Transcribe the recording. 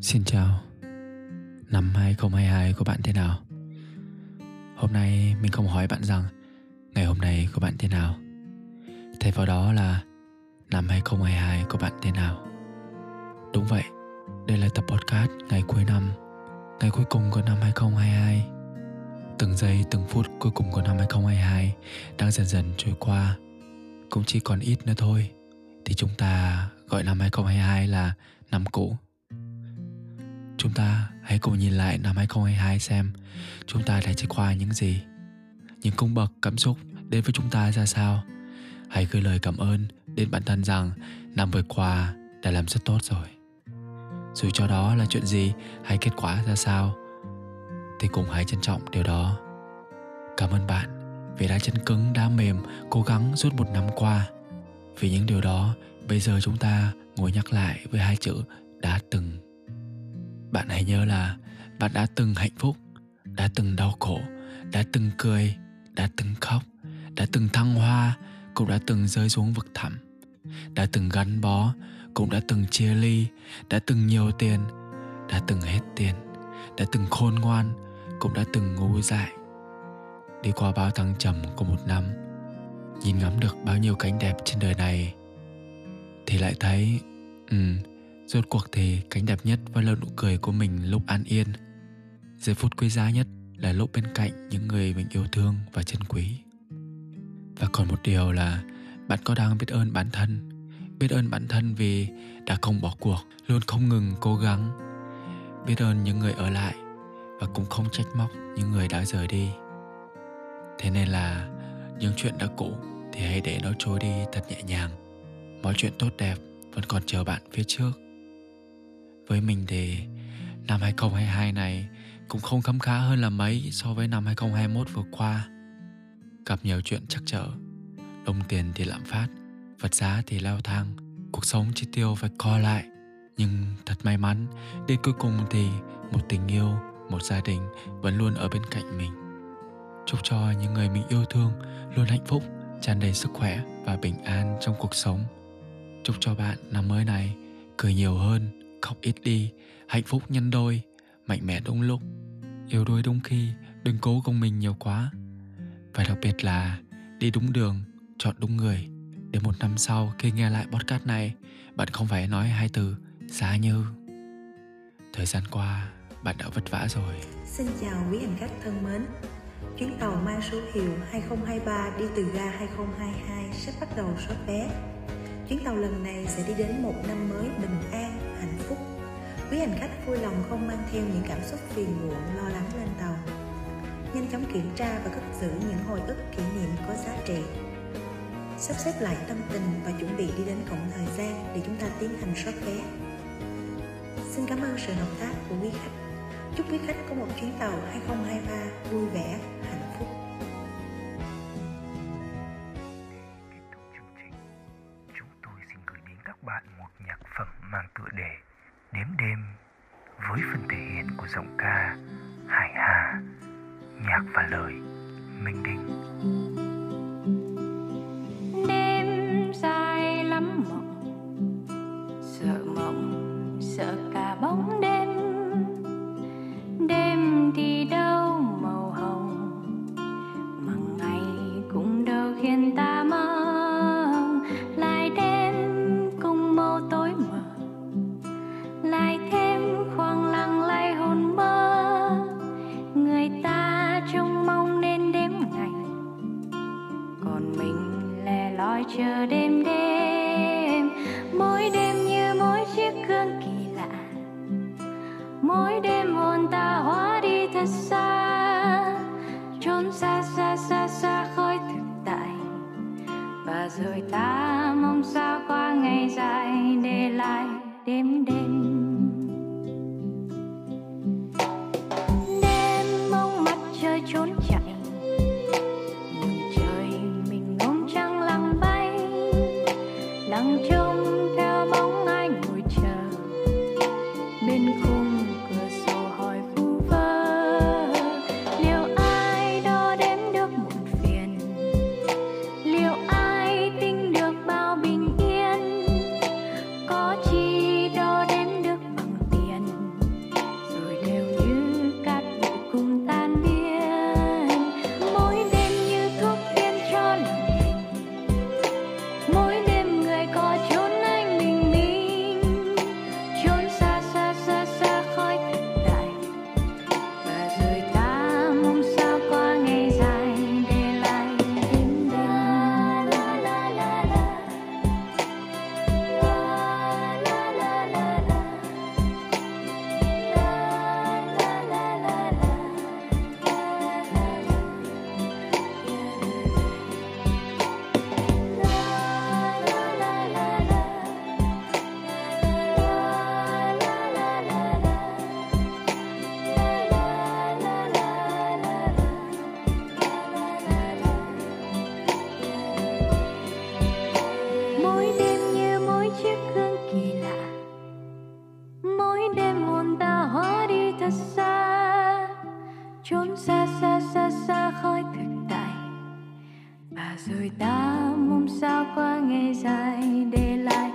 Xin chào. Năm 2022 của bạn thế nào? Hôm nay mình không hỏi bạn rằng Ngày hôm nay của bạn thế nào. Thay vào đó là Năm 2022 của bạn thế nào? Đúng vậy, Đây là tập podcast ngày cuối năm, Ngày cuối cùng của năm 2022 Từng giây, từng phút cuối cùng của năm 2022 Đang dần dần trôi qua. Cũng chỉ còn ít nữa thôi, Thì chúng ta gọi năm 2022 là năm cũ. Chúng ta hãy cùng nhìn lại năm 2022 xem chúng ta đã trải qua những gì, những cung bậc cảm xúc đến với chúng ta ra sao. Hãy gửi lời cảm ơn đến bản thân rằng năm vừa qua đã làm rất tốt rồi. Dù cho đó là chuyện gì hay kết quả ra sao, thì cũng hãy trân trọng điều đó. Cảm ơn bạn vì đã chân cứng, đã mềm, cố gắng suốt một năm qua. Vì những điều đó, bây giờ chúng ta ngồi nhắc lại với hai chữ đã từng bạn hãy nhớ là bạn đã từng hạnh phúc đã từng đau khổ đã từng cười đã từng khóc đã từng thăng hoa cũng đã từng rơi xuống vực thẳm đã từng gắn bó cũng đã từng chia ly đã từng nhiều tiền đã từng hết tiền đã từng khôn ngoan cũng đã từng ngu dại đi qua bao thăng trầm của một năm nhìn ngắm được bao nhiêu cánh đẹp trên đời này thì lại thấy ừ Rốt cuộc thì cánh đẹp nhất vẫn là nụ cười của mình lúc an yên. Giây phút quý giá nhất là lúc bên cạnh những người mình yêu thương và trân quý. Và còn một điều là bạn có đang biết ơn bản thân. Biết ơn bản thân vì đã không bỏ cuộc, Luôn không ngừng cố gắng. Biết ơn những người ở lại Và cũng không trách móc những người đã rời đi. Thế nên là những chuyện đã cũ thì hãy để nó trôi đi thật nhẹ nhàng. Mọi chuyện tốt đẹp vẫn còn chờ bạn phía trước với mình thì năm 2022 này cũng không khấm khá hơn là mấy so với năm 2021 vừa qua. Gặp nhiều chuyện chắc trở, đồng tiền thì lạm phát, vật giá thì leo thang, cuộc sống chi tiêu phải co lại. Nhưng thật may mắn, đến cuối cùng thì một tình yêu, một gia đình vẫn luôn ở bên cạnh mình. Chúc cho những người mình yêu thương luôn hạnh phúc, tràn đầy sức khỏe và bình an trong cuộc sống. Chúc cho bạn năm mới này cười nhiều hơn, khóc ít đi, hạnh phúc nhân đôi, mạnh mẽ đúng lúc. Yêu đuối đúng khi, đừng cố gồng mình nhiều quá. Và đặc biệt là, đi đúng đường, chọn đúng người. Để một năm sau khi nghe lại podcast này, bạn không phải nói hai từ, giá như thời gian qua, bạn đã vất vả rồi. Xin chào quý hành khách thân mến. Chuyến tàu mang số hiệu 2023 đi từ ga 2022 sắp bắt đầu xuất vé. Chuyến tàu lần này sẽ đi đến một năm mới bình an quý hành khách vui lòng không mang theo những cảm xúc phiền muộn, lo lắng lên tàu. Nhanh chóng kiểm tra và cất giữ những hồi ức kỷ niệm có giá trị. Sắp xếp lại tâm tình và chuẩn bị đi đến cổng thời gian để chúng ta tiến hành soát vé. Xin cảm ơn sự hợp tác của quý khách. Chúc quý khách có một chuyến tàu 2023 vui vẻ. Giọng ca Hải Hà, nhạc và lời Minh đi. Đêm đêm đêm muôn ta hóa đi thật xa. Trốn xa xa xa xa khỏi thực tại. Và rồi ta mong sao qua ngày dài để lại